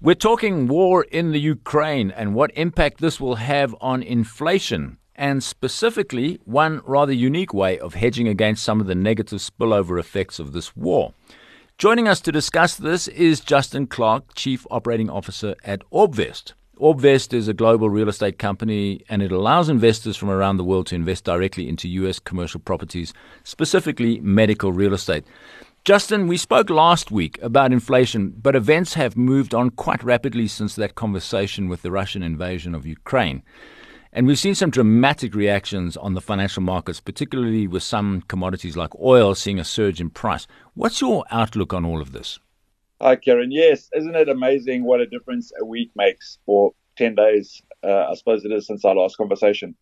We're talking war in the Ukraine and what impact this will have on inflation, and specifically, one rather unique way of hedging against some of the negative spillover effects of this war. Joining us to discuss this is Justin Clark, Chief Operating Officer at Orbvest. Orbvest is a global real estate company and it allows investors from around the world to invest directly into US commercial properties, specifically medical real estate. Justin, we spoke last week about inflation, but events have moved on quite rapidly since that conversation with the Russian invasion of Ukraine. And we've seen some dramatic reactions on the financial markets, particularly with some commodities like oil seeing a surge in price. What's your outlook on all of this? Hi, Kieran. Yes, isn't it amazing what a difference a week makes for 10 days? Uh, I suppose it is since our last conversation.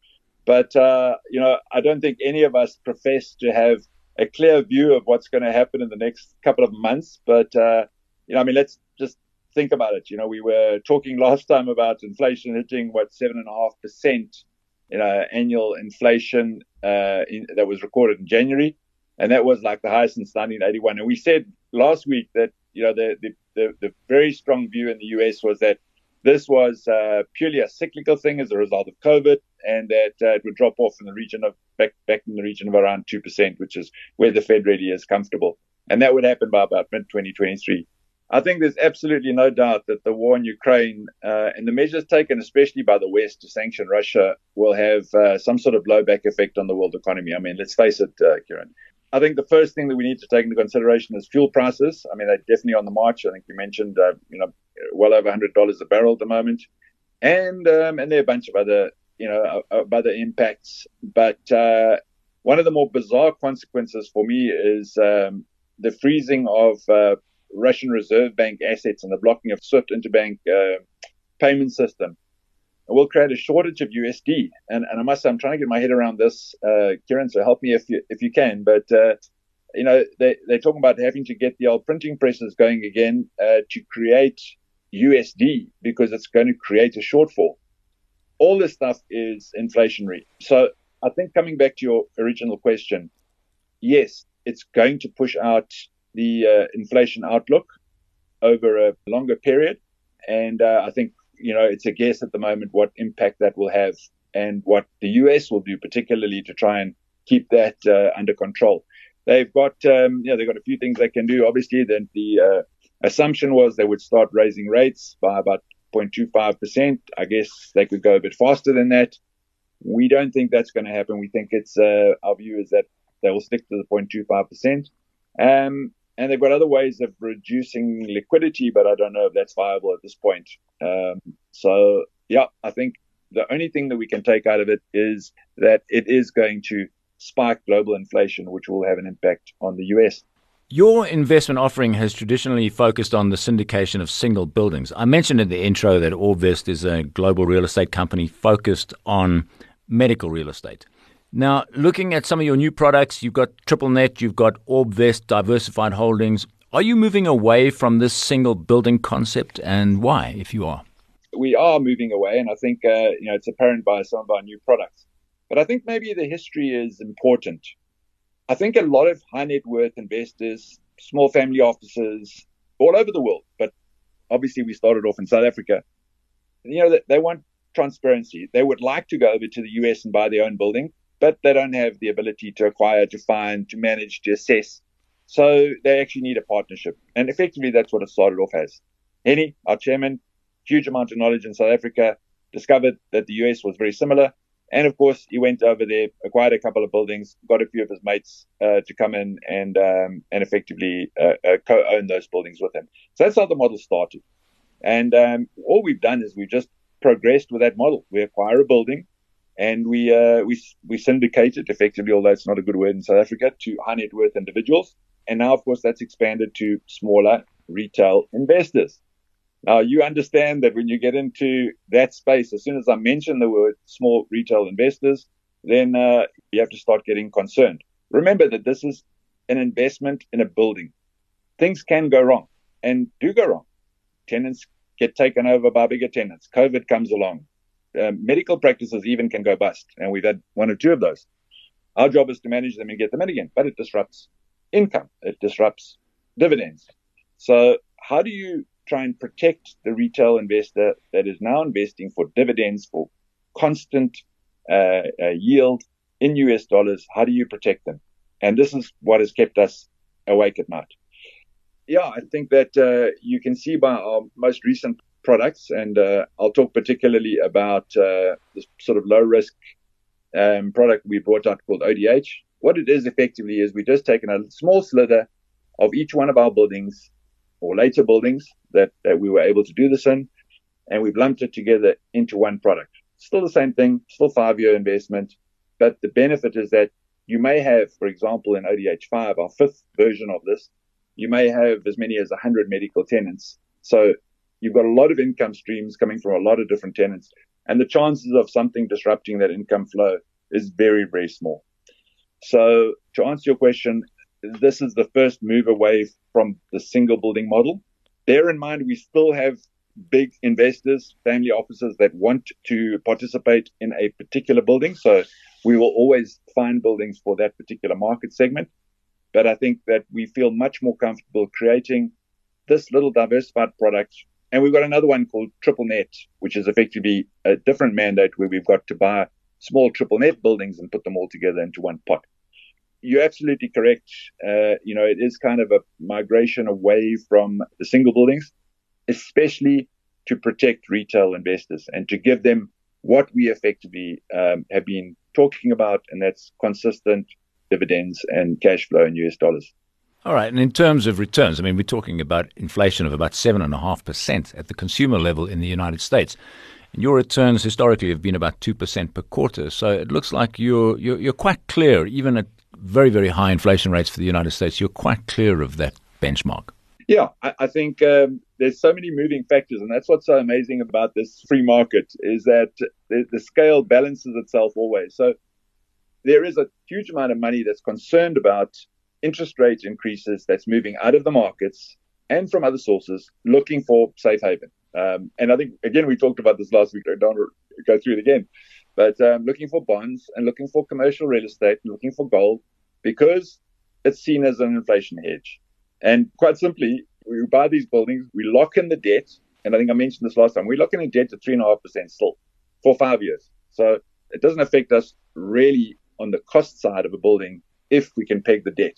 But, uh, you know, I don't think any of us profess to have a clear view of what's going to happen in the next couple of months. But, uh, you know, I mean, let's just think about it. You know, we were talking last time about inflation hitting what, seven and a half percent, you know, annual inflation, uh, in, that was recorded in January. And that was like the highest since 1981. And we said last week that, you know, the, the, the, the very strong view in the US was that this was uh, purely a cyclical thing as a result of COVID, and that uh, it would drop off in the region of back back in the region of around two percent, which is where the Fed really is comfortable, and that would happen by about mid 2023. I think there's absolutely no doubt that the war in Ukraine uh, and the measures taken, especially by the West, to sanction Russia, will have uh, some sort of blowback effect on the world economy. I mean, let's face it, uh, Kieran. I think the first thing that we need to take into consideration is fuel prices. I mean, they're definitely on the march. I think you mentioned, uh, you know, well over $100 a barrel at the moment, and um, and there are a bunch of other, you know, other impacts. But uh, one of the more bizarre consequences for me is um, the freezing of uh, Russian Reserve Bank assets and the blocking of SWIFT interbank uh, payment system. It will create a shortage of USD, and, and I must say I'm trying to get my head around this, uh, Kieran. So help me if you if you can. But uh, you know they they're talking about having to get the old printing presses going again uh, to create USD because it's going to create a shortfall. All this stuff is inflationary. So I think coming back to your original question, yes, it's going to push out the uh, inflation outlook over a longer period. And uh, I think, you know, it's a guess at the moment what impact that will have and what the US will do, particularly to try and keep that uh, under control. They've got, um, you know, they've got a few things they can do. Obviously, then the uh, assumption was they would start raising rates by about 0.25%. I guess they could go a bit faster than that. We don't think that's going to happen. We think it's, uh, our view is that they will stick to the 0.25%. Um, and they've got other ways of reducing liquidity, but I don't know if that's viable at this point. Um, so yeah, I think the only thing that we can take out of it is that it is going to spike global inflation, which will have an impact on the US. Your investment offering has traditionally focused on the syndication of single buildings. I mentioned in the intro that Orbvest is a global real estate company focused on medical real estate. Now, looking at some of your new products, you've got Triple Net, you've got Orbvest Diversified Holdings. Are you moving away from this single building concept, and why, if you are? We are moving away, and I think uh, you know it's apparent by some of our new products. But I think maybe the history is important. I think a lot of high net worth investors, small family offices all over the world, but obviously we started off in South Africa. You know, they want transparency. They would like to go over to the US and buy their own building, but they don't have the ability to acquire, to find, to manage, to assess. So they actually need a partnership. And effectively, that's what it started off as. Henny, our chairman, huge amount of knowledge in South Africa, discovered that the US was very similar. And of course, he went over there, acquired a couple of buildings, got a few of his mates uh, to come in and um, and effectively uh, uh, co-own those buildings with him. So that's how the model started. And um, all we've done is we've just progressed with that model. We acquire a building, and we uh, we we syndicate it effectively, although it's not a good word in South Africa, to high net worth individuals. And now, of course, that's expanded to smaller retail investors. Now, you understand that when you get into that space, as soon as I mention the word small retail investors, then uh, you have to start getting concerned. Remember that this is an investment in a building. Things can go wrong and do go wrong. Tenants get taken over by bigger tenants. COVID comes along. Uh, medical practices even can go bust. And we've had one or two of those. Our job is to manage them and get them in again, but it disrupts income. It disrupts dividends. So how do you try and protect the retail investor that is now investing for dividends, for constant uh, uh, yield in US dollars. How do you protect them? And this is what has kept us awake at night. Yeah, I think that uh, you can see by our most recent products, and uh, I'll talk particularly about uh, this sort of low risk um, product we brought out called ODH. What it is effectively is we've just taken a small slither of each one of our buildings or later buildings that, that we were able to do this in, and we've lumped it together into one product. Still the same thing, still five year investment, but the benefit is that you may have, for example, in ODH5, our fifth version of this, you may have as many as 100 medical tenants. So you've got a lot of income streams coming from a lot of different tenants. And the chances of something disrupting that income flow is very, very small. So to answer your question, this is the first move away from the single building model. Bear in mind, we still have big investors, family offices that want to participate in a particular building. So we will always find buildings for that particular market segment. But I think that we feel much more comfortable creating this little diversified product. And we've got another one called Triple Net, which is effectively a different mandate where we've got to buy small triple net buildings and put them all together into one pot. You're absolutely correct. Uh, you know, it is kind of a migration away from the single buildings, especially to protect retail investors and to give them what we effectively um, have been talking about, and that's consistent dividends and cash flow in US dollars. All right. And in terms of returns, I mean, we're talking about inflation of about 7.5% at the consumer level in the United States. And your returns historically have been about 2% per quarter. So it looks like you're, you're, you're quite clear, even at very, very high inflation rates for the United States, you're quite clear of that benchmark. Yeah, I, I think um, there's so many moving factors, and that's what's so amazing about this free market is that the, the scale balances itself always. So there is a huge amount of money that's concerned about interest rate increases that's moving out of the markets and from other sources looking for safe haven. Um, and I think, again, we talked about this last week. I don't go through it again. But um, looking for bonds and looking for commercial real estate and looking for gold because it's seen as an inflation hedge. And quite simply, we buy these buildings, we lock in the debt. And I think I mentioned this last time. We lock in the debt at 3.5% still for five years. So it doesn't affect us really on the cost side of a building if we can peg the debt.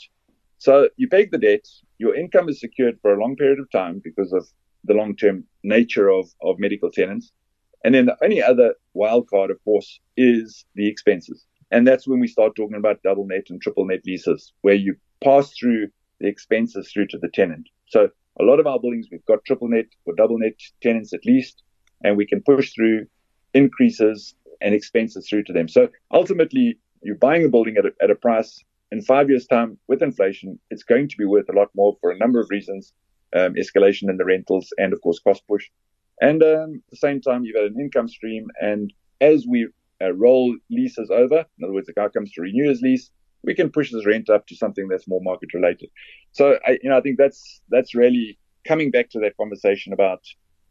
So you peg the debt, your income is secured for a long period of time because of the long term nature of, of medical tenants. And then the only other wild card, of course, is the expenses. And that's when we start talking about double net and triple net leases, where you pass through the expenses through to the tenant. So a lot of our buildings, we've got triple net or double net tenants at least, and we can push through increases and expenses through to them. So ultimately, you're buying a building at a, at a price in five years' time with inflation, it's going to be worth a lot more for a number of reasons um, escalation in the rentals and, of course, cost push. And um, at the same time, you've got an income stream. And as we uh, roll leases over, in other words, the guy comes to renew his lease, we can push this rent up to something that's more market related. So, I, you know, I think that's that's really coming back to that conversation about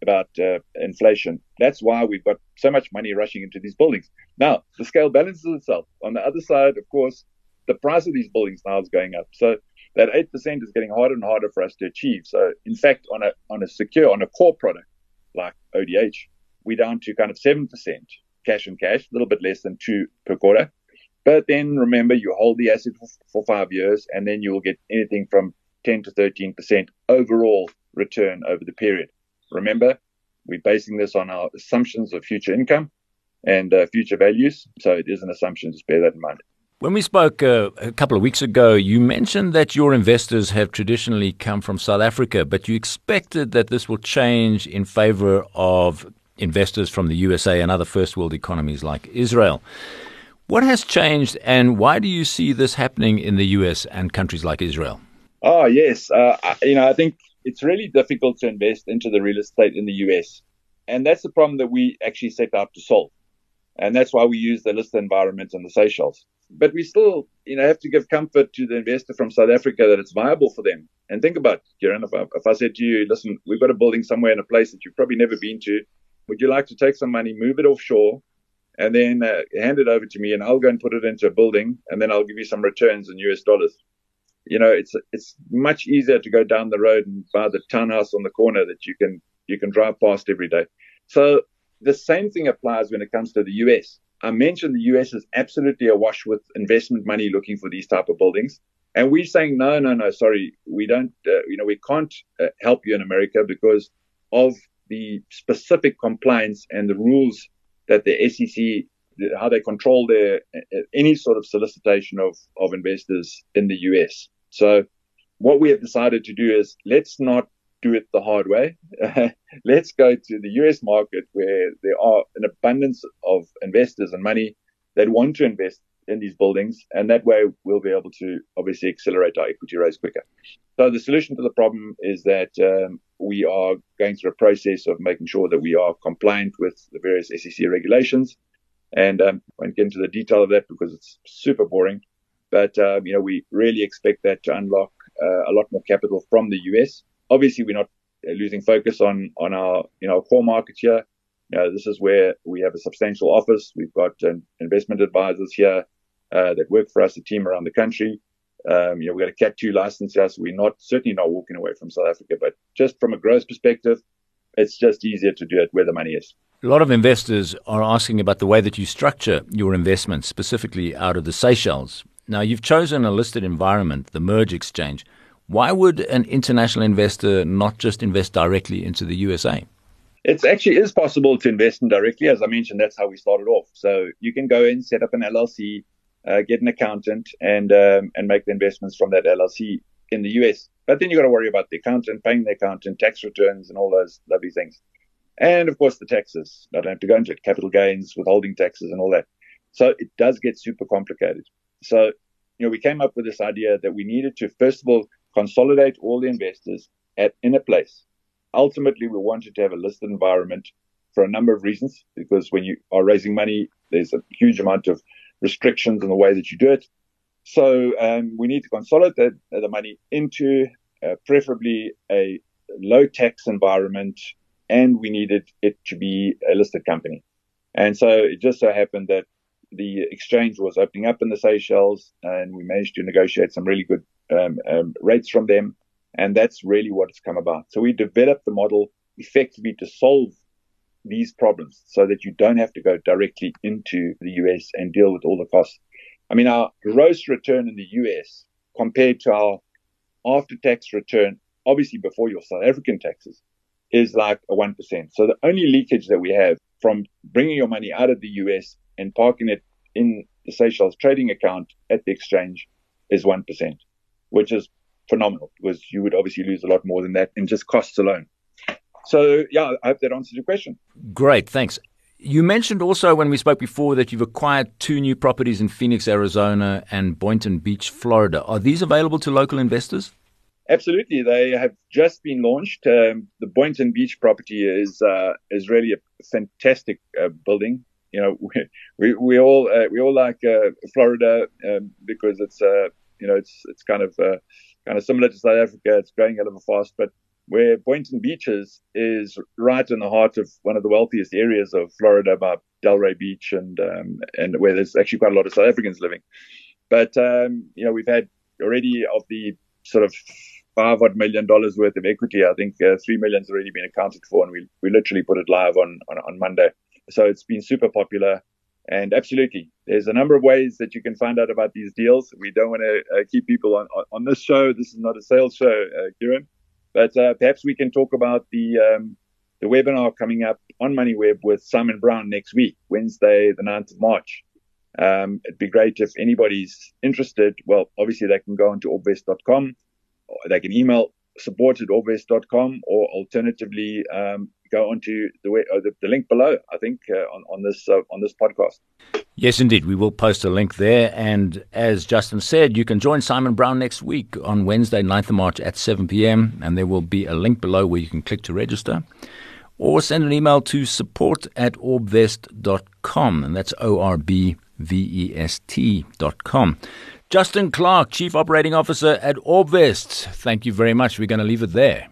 about uh, inflation. That's why we've got so much money rushing into these buildings. Now, the scale balances itself. On the other side, of course, the price of these buildings now is going up. So that 8% is getting harder and harder for us to achieve. So in fact, on a, on a secure, on a core product like ODH, we're down to kind of 7% cash and cash, a little bit less than two per quarter. But then remember, you hold the asset for, five years and then you'll get anything from 10 to 13% overall return over the period. Remember, we're basing this on our assumptions of future income and uh, future values. So it is an assumption, just bear that in mind. When we spoke uh, a couple of weeks ago, you mentioned that your investors have traditionally come from South Africa, but you expected that this will change in favor of investors from the USA and other first world economies like Israel. What has changed, and why do you see this happening in the US and countries like Israel? Oh, yes. Uh, you know, I think it's really difficult to invest into the real estate in the US. And that's the problem that we actually set out to solve. And that's why we use the listed environment and the Seychelles. But we still, you know, have to give comfort to the investor from South Africa that it's viable for them. And think about, Kieran, if I, if I said to you, listen, we've got a building somewhere in a place that you've probably never been to. Would you like to take some money, move it offshore, and then uh, hand it over to me, and I'll go and put it into a building, and then I'll give you some returns in US dollars? you know, it's it's much easier to go down the road and buy the townhouse on the corner that you can you can drive past every day. So the same thing applies when it comes to the US. I mentioned the US is absolutely awash with investment money looking for these type of buildings. And we're saying, no, no, no, sorry, we don't, uh, you know, we can't uh, help you in America because of the specific compliance and the rules that the SEC, how they control their uh, any sort of solicitation of, of investors in the US. So what we have decided to do is let's not do it the hard way. let's go to the US market where there are an abundance of investors and money that want to invest in these buildings. And that way we'll be able to obviously accelerate our equity raise quicker. So the solution to the problem is that um, we are going through a process of making sure that we are compliant with the various SEC regulations. And um, I won't get into the detail of that because it's super boring. But, um, you know, we really expect that to unlock uh, a lot more capital from the US. Obviously, we're not uh, losing focus on, on our, you know, core market here. You know, this is where we have a substantial office. We've got um, investment advisors here uh, that work for us, a team around the country. Um, you know, we've got a Cat 2 license here, so we're not, certainly not walking away from South Africa, but just from a growth perspective, it's just easier to do it where the money is. A lot of investors are asking about the way that you structure your investments, specifically out of the Seychelles. Now, you've chosen a listed environment, the MERJ Exchange. Why would an international investor not just invest directly into the USA? It actually is possible to invest in directly. As I mentioned, that's how we started off. So you can go in, set up an LLC, uh, get an accountant, and um, and make the investments from that LLC in the US. But then you got to worry about the accountant, paying the accountant, tax returns, and all those lovely things. And of course, the taxes. I don't have to go into it. Capital gains, withholding taxes, and all that. So it does get super complicated. So, you know, we came up with this idea that we needed to, first of all, consolidate all the investors at in a place. Ultimately, we wanted to have a listed environment for a number of reasons, because when you are raising money, there's a huge amount of restrictions in the way that you do it. So um, we need to consolidate the money into uh, preferably a low tax environment, and we needed it to be a listed company. And so it just so happened that the exchange was opening up in the Seychelles, and we managed to negotiate some really good um, um, rates from them. And that's really what it's come about. So we developed the model effectively to solve these problems so that you don't have to go directly into the US and deal with all the costs. I mean, our gross return in the US compared to our after tax return, obviously before your South African taxes, is like a 1%. So the only leakage that we have from bringing your money out of the US and parking it in the Seychelles trading account at the exchange is 1%, which is phenomenal because you would obviously lose a lot more than that in just costs alone. So, yeah, I hope that answers your question. Great, thanks. You mentioned also when we spoke before that you've acquired two new properties in Phoenix, Arizona and Boynton Beach, Florida. Are these available to local investors? Absolutely, they have just been launched. Um, the Boynton Beach property is uh, is really a fantastic uh, building. You know, we we, we all uh, we all like uh, Florida um, because it's uh, you know it's it's kind of uh, kind of similar to South Africa. It's growing a little fast, but where Boynton Beach is, is right in the heart of one of the wealthiest areas of Florida, about Delray Beach, and um, and where there's actually quite a lot of South Africans living. But um, you know, we've had already of the sort of five odd million dollars worth of equity. I think uh, three million's already been accounted for, and we we literally put it live on on, on Monday. So it's been super popular. And absolutely, there's a number of ways that you can find out about these deals. We don't want to uh, keep people on, on, on this show. This is not a sales show, uh, Kieran. But uh, perhaps we can talk about the um, the webinar coming up on MoneyWeb with Simon Brown next week, Wednesday, the 9th of March. Um, it'd be great if anybody's interested. Well, obviously they can go onto orbvest.com, or they can email support at orbvest.com, or alternatively um, go onto the, way, uh, the, the link below. I think uh, on on this uh, on this podcast. Yes, indeed. We will post a link there. And as Justin said, you can join Simon Brown next week on Wednesday, 9th of March at 7 p.m. And there will be a link below where you can click to register. Or send an email to support at orbvest.com. And that's O R B V E S T.com. Justin Clark, Chief Operating Officer at Orbvest. Thank you very much. We're going to leave it there.